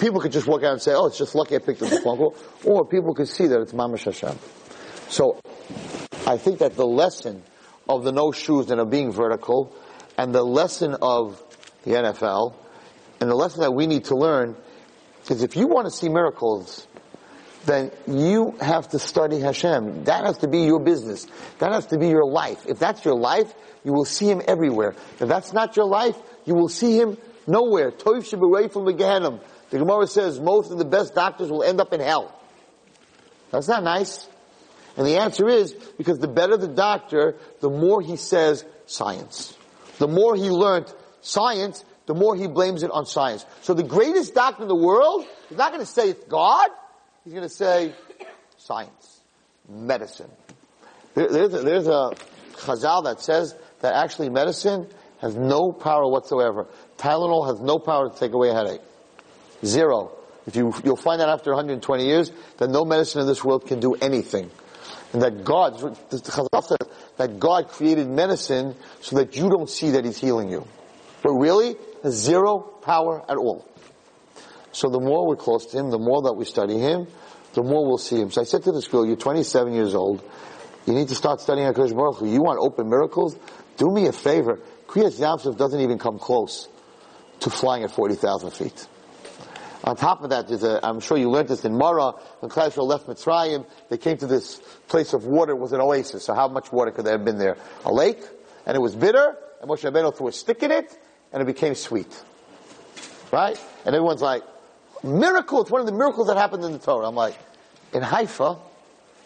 people could just walk out and say, oh, it's just lucky I picked up the phone call. Or people could see that it's Mamash Hashem. So I think that the lesson of the no shoes and of being vertical and the lesson of the NFL and the lesson that we need to learn is if you want to see miracles, then you have to study Hashem. That has to be your business. That has to be your life. If that's your life, you will see Him everywhere. If that's not your life, you will see Him nowhere. Toiv away from the Gehenna. The Gemara says most of the best doctors will end up in hell. That's not nice. And the answer is because the better the doctor, the more he says science. The more he learned science, the more he blames it on science. So the greatest doctor in the world is not going to say it's God. He's going to say science, medicine. There, there's, a, there's a chazal that says that actually medicine has no power whatsoever. Tylenol has no power to take away a headache. Zero. If you, you'll find out after 120 years that no medicine in this world can do anything. And that God, that God created medicine so that you don't see that He's healing you. But really, has zero power at all. So the more we're close to Him, the more that we study Him, the more we'll see Him. So I said to this girl, you're 27 years old, you need to start studying HaKadosh Baruch Hu. You want open miracles? Do me a favor. Kriyas Yam Suf doesn't even come close to flying at 40,000 feet. On top of that, I'm sure you learned this in Mara, when Klal Yisrael left Mitzrayim, they came to this place of water, it was an oasis. So how much water could there have been there? A lake, and it was bitter, and Moshe Rabbeinu threw a stick in it, and it became sweet. Right? And everyone's like, miracle, it's one of the miracles that happened in the Torah. I'm like, in Haifa,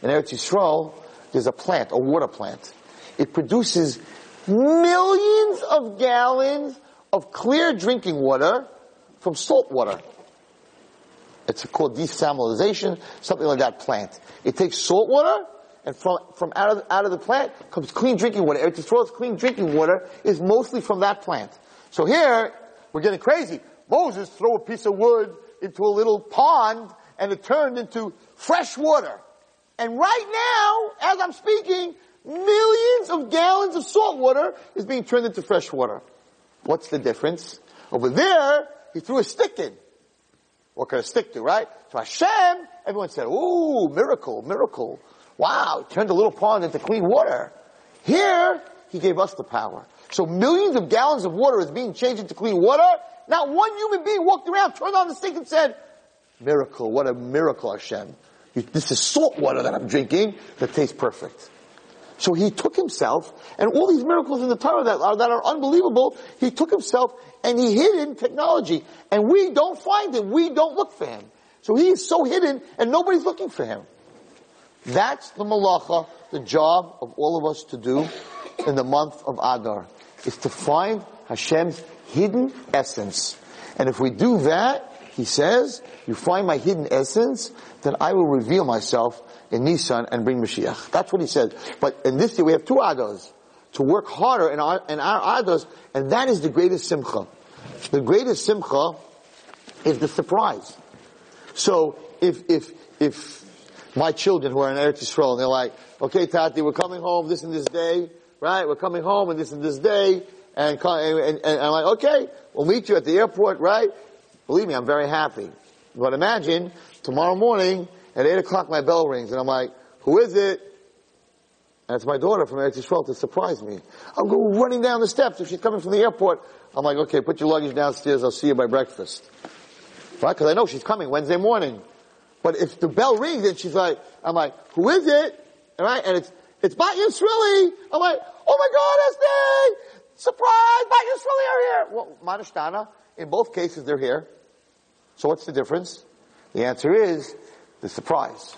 in Eretz Yisrael, there's a plant, a water plant. It produces millions of gallons of clear drinking water from salt water. It's called desalinization, something like that plant. It takes salt water, and from, from out of, out of the plant comes clean drinking water. Eretz Yisrael's clean drinking water is mostly from that plant. So here, we're getting crazy. Moses threw a piece of wood into a little pond, and it turned into fresh water. And right now, as I'm speaking, millions of gallons of salt water is being turned into fresh water. What's the difference? Over there, he threw a stick in. What could a stick do, right? So Hashem, everyone said, ooh, miracle, miracle. Wow, turned a little pond into clean water. Here, he gave us the power. So millions of gallons of water is being changed into clean water. Not one human being walked around, turned on the sink and said, miracle, what a miracle, Hashem. This is salt water that I'm drinking that tastes perfect. So he took himself, and all these miracles in the Torah that are, that are unbelievable, he took himself and he hid in technology. And we don't find him. We don't look for him. So he is so hidden and nobody's looking for him. That's the malacha, the job of all of us to do in the month of Adar, is to find Hashem's hidden essence. And if we do that, he says, you find my hidden essence, then I will reveal myself in Nisan and bring Mashiach. That's what he said. But in this year we have two Adars. To work harder in our, in our and that is the greatest simcha. The greatest simcha is the surprise. So if, if, if my children who are in Eretz Yisrael, and they're like, okay, Tati, we're coming home this and this day, right? We're coming home and this and this day, and, and, and, I'm like, okay, we'll meet you at the airport, right? Believe me, I'm very happy. But imagine tomorrow morning at 8 o'clock my bell rings and I'm like, who is it? And it's my daughter from Eretz Yisrael to surprise me. I'll go running down the steps if she's coming from the airport. I'm like, okay, put your luggage downstairs. I'll see you by breakfast. Right? Cause I know she's coming Wednesday morning. But if the bell rings and she's like, I'm like, who is it? Right? And it's, it's Bat Yisraeli. I'm like, oh my God, Esther! Surprise! Bat Yisraeli are here! Well, Mah nishtana, in both cases they're here. So what's the difference? The answer is the surprise.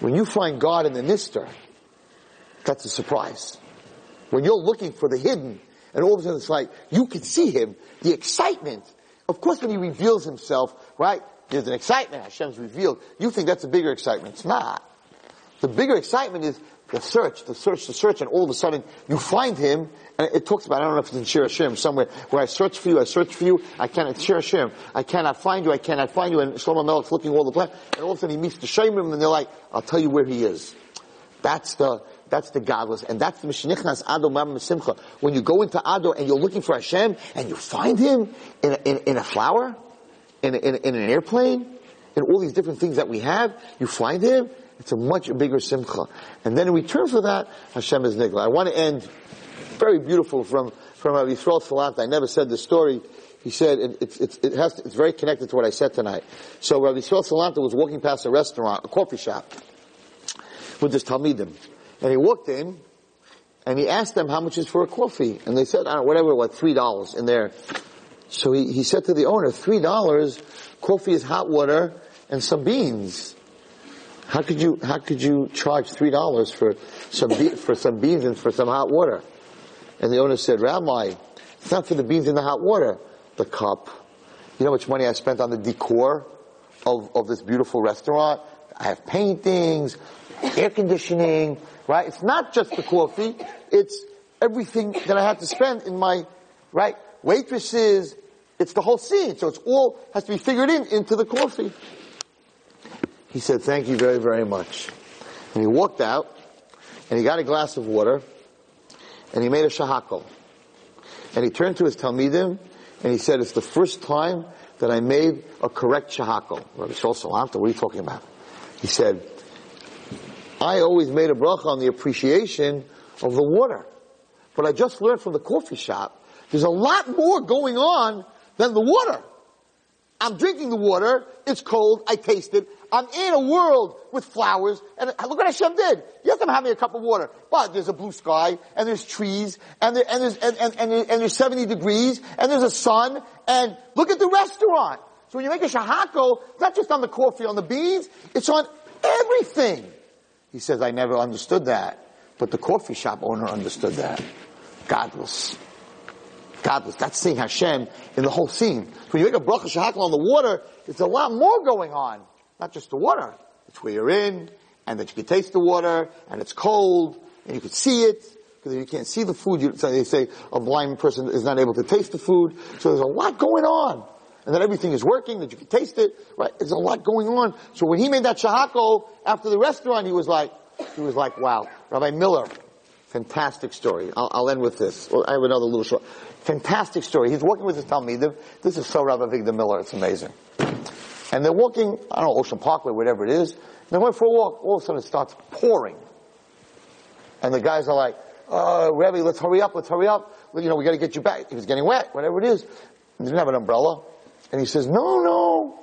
When you find God in the Nister, that's a surprise. When you're looking for the hidden, and all of a sudden it's like, you can see Him, the excitement. Of course when He reveals Himself, right, there's an excitement, Hashem's revealed. You think that's a bigger excitement. It's not. The bigger excitement is the search, the search, the search, and all of a sudden you find him, and it talks about, I don't know if it's in Shir Hashirim somewhere, where I search for you, I search for you, I cannot, Shir Hashirim, I cannot find you, I cannot find you, and Shlomo Melech's looking all the place, and all of a sudden he meets the Shemim, and they're like, I'll tell you where he is. That's the, that's the gadlus, and that's the Mishnichnas Adar Mam Simcha. When you go into Adar and you're looking for Hashem, and you find him in a, in, in a flower, in, a, in, a, in an airplane, in all these different things that we have, you find him, it's a much bigger simcha. And then in return for that, Hashem is nigla. I want to end very beautiful from, from Rabbi Yisrael Salant. I never said this story. He said it, it, it, it has to, it's very connected to what I said tonight. So Rabbi Yisrael Salanter was walking past a restaurant, a coffee shop, with this Talmidim. And he walked in, and he asked them how much is for a coffee. And they said, I don't whatever, what, three dollars in there. So he, he said to the owner, three dollars, coffee is hot water and some beans. How could you, how could you charge three dollars for some, be- for some beans and for some hot water? And the owner said, Rabbi, it's not for the beans and the hot water, the cup. You know how much money I spent on the decor of, of this beautiful restaurant? I have paintings, air conditioning, right? It's not just the coffee, it's everything that I have to spend in my, right? Waitresses, it's the whole scene, so it's all has to be figured in into the coffee. He said, thank you very, very much. And he walked out, and he got a glass of water, and he made a shehakol. And he turned to his Talmidim, and he said, it's the first time that I made a correct shehakol. Rabbi Shol what are you talking about? He said, I always made a bracha on the appreciation of the water. But I just learned from the coffee shop, there's a lot more going on than the water. I'm drinking the water, it's cold, I taste it, I'm in a world with flowers, and look what Hashem did. Yes, I'm having a cup of water, but there's a blue sky, and there's trees, and, there, and, there's, and, and, and, and there's 70 degrees, and there's a sun, and look at the restaurant. So when you make a shehakol, it's not just on the coffee, on the beans, it's on everything. He says, I never understood that. But the coffee shop owner understood that. Gadlus. Gadlus. That's seeing Hashem in the whole scene. So when you make a bracha shehakol on the water, it's a lot more going on. Not just the water. It's where you're in, and that you can taste the water, and it's cold, and you can see it, because if you can't see the food, you, so they say a blind person is not able to taste the food. So there's a lot going on. And that everything is working, that you can taste it, right? There's a lot going on. So when he made that shehakol after the restaurant, he was like, he was like, wow. Rabbi Miller, fantastic story. I'll, I'll end with this. I have another little short. Fantastic story. He's working with his Talmidim. This is so Rabbi Victor Miller. It's amazing. And they're walking, I don't know, Ocean Parkway, whatever it is. They went for a walk. All of a sudden it starts pouring. And the guys are like, uh, Rebbe, let's hurry up, let's hurry up. You know, we gotta get you back. He was getting wet, whatever it is. He didn't have an umbrella. And he says, no, no.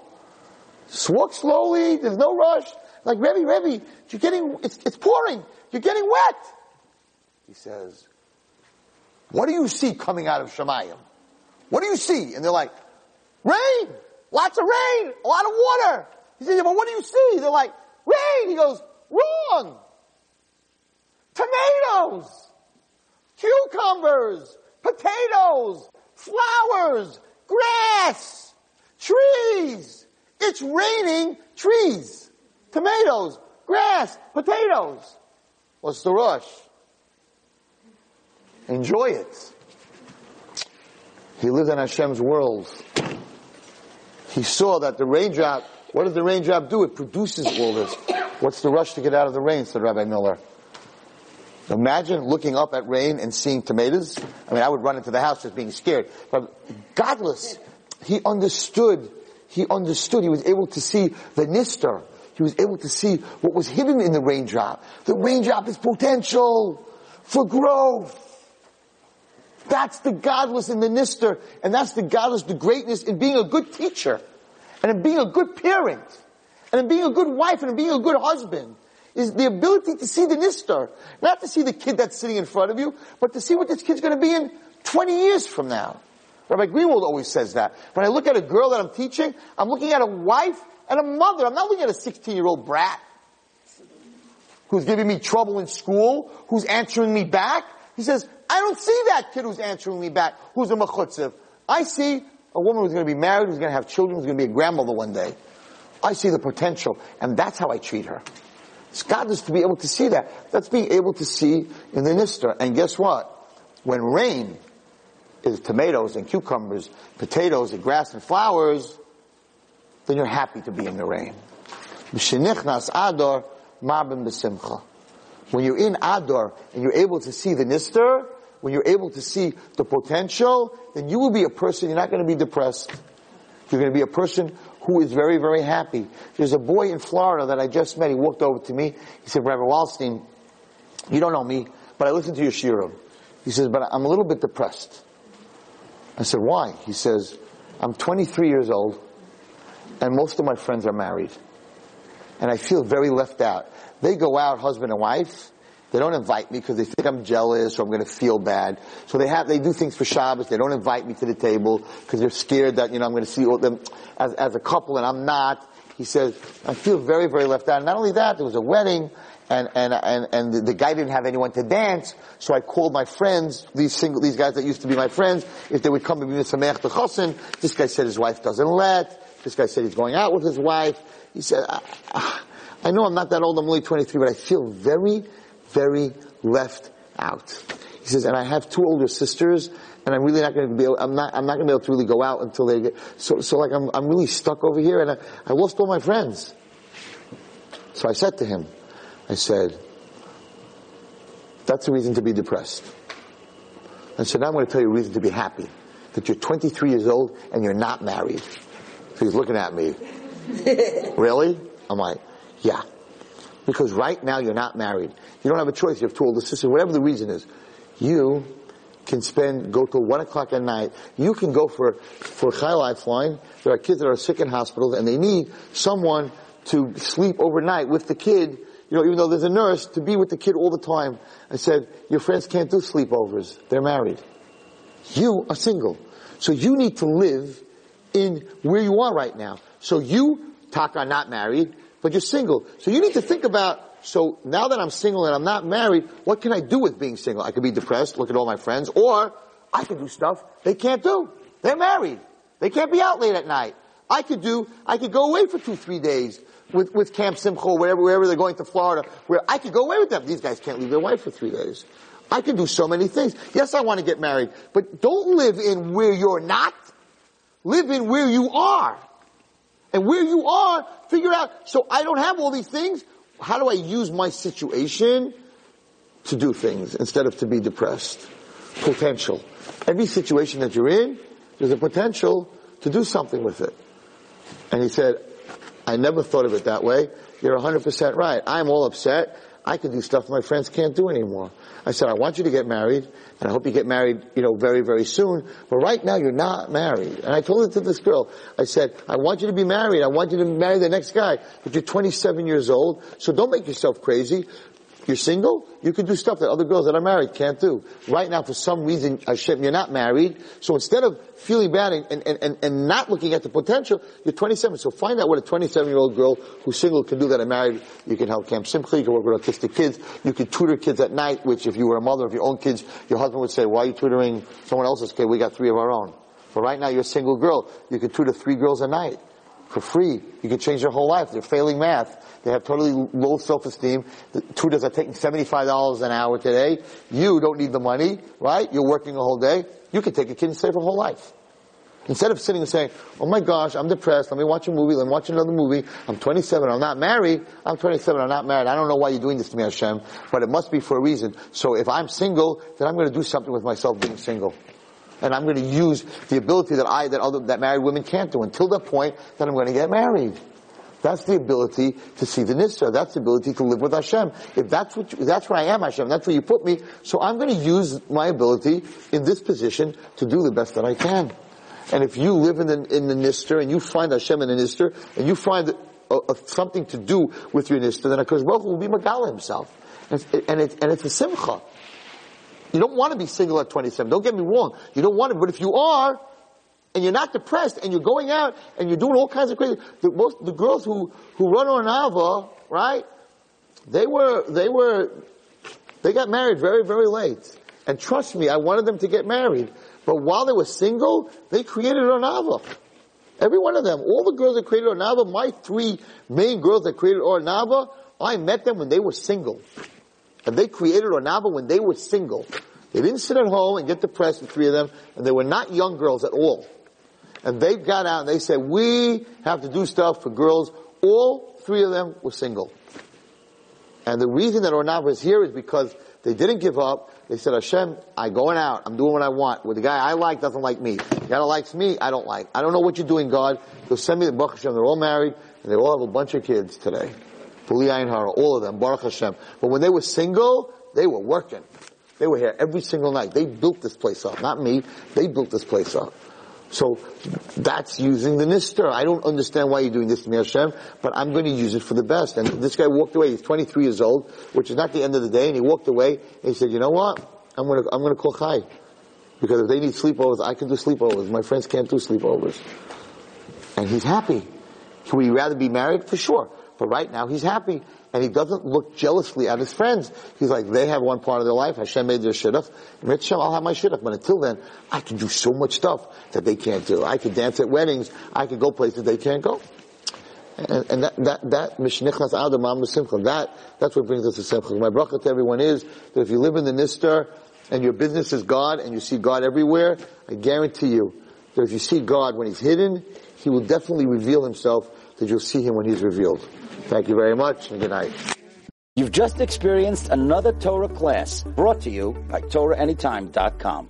Just walk slowly. There's no rush. Like, Rebbe, Rebbe, you're getting, it's, it's pouring. You're getting wet. He says, what do you see coming out of Shamayim? What do you see? And they're like, rain. Lots of rain. A lot of water. He says, yeah, but what do you see? They're like, rain. He goes, wrong. Tomatoes. Cucumbers. Potatoes. Flowers. Grass. Trees. It's raining trees. Tomatoes. Grass. Potatoes. What's the rush? Enjoy it. He lives in Hashem's world. He saw that the raindrop, what does the raindrop do? It produces all this. What's the rush to get out of the rain, said Rabbi Miller. Imagine looking up at rain and seeing tomatoes. I mean, I would run into the house just being scared. But gadlus, he understood, he understood, he was able to see the nister. He was able to see what was hidden in the raindrop. The raindrop is potential for growth. That's the gadlus in the nister, and that's the gadlus, the greatness in being a good teacher, and in being a good parent, and in being a good wife, and in being a good husband, is the ability to see the nister. Not to see the kid that's sitting in front of you, but to see what this kid's gonna be in 20 years from now. Rabbi Greenwald always says that. When I look at a girl that I'm teaching, I'm looking at a wife and a mother. I'm not looking at a 16 year old brat who's giving me trouble in school, who's answering me back. He says, I don't see that kid who's answering me back, who's a mechutzaf. I see a woman who's going to be married, who's going to have children, who's going to be a grandmother one day. I see the potential, and that's how I treat her. It's gadlus to be able to see that. That's being able to see in the nister. And guess what? When rain is tomatoes and cucumbers, potatoes and grass and flowers, then you're happy to be in the rain. When you're in Adar and you're able to see the Nister, when you're able to see the potential, then you will be a person, you're not going to be depressed. You're going to be a person who is very, very happy. There's a boy in Florida that I just met. He walked over to me. He said, Reverend Wallerstein, you don't know me, but I listen to your shiurim. He says, but I'm a little bit depressed. I said, why? He says, I'm 23 years old and most of my friends are married. And I feel very left out. They go out, husband and wife. They don't invite me because they think I'm jealous or I'm going to feel bad. So they have, they do things for Shabbos. They don't invite me to the table because they're scared that, you know, I'm going to see them as, as a couple and I'm not. He says, I feel very, very left out. Not only that, there was a wedding, and, and, and, and the, the guy didn't have anyone to dance, so I called my friends, these single, these guys that used to be my friends, if they would come to me with some the chosin. This guy said his wife doesn't let. This guy said he's going out with his wife. He said, I, I know I'm not that old, I'm only 23, but I feel very, very left out. He says, and I have two older sisters, and I'm really not going to be able, I'm not, I'm not going to be able to really go out until they get, so, so like I'm, I'm really stuck over here, and I, I lost all my friends. So I said to him, I said, that's a reason to be depressed. And so now I'm going to tell you a reason to be happy. That you're 23 years old and you're not married. So he's looking at me. really? I'm like, yeah. Because right now you're not married. You don't have a choice. You have two older sisters, whatever the reason is. You can spend, go till one o'clock at night. You can go for, for Chai Lifeline. There are kids that are sick in hospitals and they need someone to sleep overnight with the kid you know, even though there's a nurse, to be with the kid all the time. I said, your friends can't do sleepovers. They're married. You are single. So you need to live in where you are right now. So you, Taka, not married, but you're single. So you need to think about, so now that I'm single and I'm not married, what can I do with being single? I could be depressed, look at all my friends, or I could do stuff they can't do. They're married. They can't be out late at night. I could do, I could go away for two, three days with, with Camp Simcha, wherever, wherever they're going to Florida, where I could go away with them. These guys can't leave their wife for three days. I can do so many things. Yes, I want to get married, but don't live in where you're not. Live in where you are. And where you are, figure out, so I don't have all these things. How do I use my situation to do things instead of to be depressed? Potential. Every situation that you're in, there's a potential to do something with it. And he said, I never thought of it that way. You're 100% right. I'm all upset. I can do stuff my friends can't do anymore. I said, I want you to get married, and I hope you get married, you know, very, very soon. But right now, you're not married. And I told it to this girl. I said, I want you to be married. I want you to marry the next guy. But you're 27 years old, so don't make yourself crazy. You're single, you can do stuff that other girls that are married can't do. Right now, for some reason, Hashem, you're not married, so instead of feeling bad and, and, and, and not looking at the potential, you're 27, so find out what a 27 year old girl who's single can do that are married. You can help Camp Simcha, you can work with autistic kids, you can tutor kids at night, which if you were a mother of your own kids, your husband would say, why are you tutoring someone else's kid? We got three of our own. But right now, you're a single girl, you can tutor three girls a night for free. You can change their whole life. They're failing math. They have totally low self-esteem. The tutors are taking $75 an hour today. You don't need the money, right? You're working a whole day. You can take a kid and save her whole life. Instead of sitting and saying, oh my gosh, I'm depressed, let me watch a movie, let me watch another movie, I'm 27, I'm not married, I'm 27, I'm not married, I don't know why you're doing this to me, Hashem, but it must be for a reason. So if I'm single, then I'm going to do something with myself being single and I'm going to use the ability that I that other that married women can't do until the point that I'm going to get married. That's the ability to see the Nisra. That's the ability to live with Hashem. If that's what you, that's where I am, Hashem, that's where you put me. So I'm going to use my ability in this position to do the best that I can. And if you live in the, in the Nister and you find Hashem in the Nister and you find uh, uh, something to do with your Nister, then Hakadosh Baruch will be Magala himself. And, and, it, and it's a simcha. You don't want to be single at 27. Don't get me wrong. You don't want to, but if you are, and you're not depressed, and you're going out, and you're doing all kinds of crazy, the, most, the girls who, who run on Ava, right? They were, they were, they got married very, very late. And trust me, I wanted them to get married. But while they were single, they created Ohr Naava. Every one of them. All the girls that created Ohr Naava, my three main girls that created Ohr Naava, I met them when they were single. And they created Ohr Naava when they were single. They didn't sit at home and get depressed, the three of them, and they were not young girls at all. And they got out and they said, we have to do stuff for girls. All three of them were single. And the reason that Ohr Naava is here is because they didn't give up. They said, Hashem, I'm going out. I'm doing what I want. Well, the guy I like doesn't like me. The guy that likes me, I don't like. I don't know what you're doing, God. You'll send me the Baruch Hashem. They're all married and they all have a bunch of kids today. Puli Ayin all of them, Baruch Hashem. But when they were single, they were working. They were here every single night. They built this place up. Not me. They built this place up. So that's using the nister. I don't understand why you're doing this to me, Hashem, but I'm going to use it for the best. And this guy walked away. He's 23 years old, which is not the end of the day. And he walked away and he said, you know what? I'm going to, I'm going to call Chai. Because if they need sleepovers, I can do sleepovers. My friends can't do sleepovers. And he's happy. Would he rather be married? For sure. But right now he's happy and he doesn't look jealously at his friends. He's like, they have one part of their life. Hashem made their shidduch. Hashem, I'll have my shidduch. But until then, I can do so much stuff that they can't do. I can dance at weddings. I can go places they can't go. And, and that, that, that, mishnichnas that, that's what brings us to simcha. My bracha to everyone is that if you live in the nistar and your business is God and you see God everywhere, I guarantee you that if you see God when He's hidden, He will definitely reveal Himself that you'll see Him when He's revealed. Thank you very much and good night. You've just experienced another Torah class brought to you by TorahAnytime.com.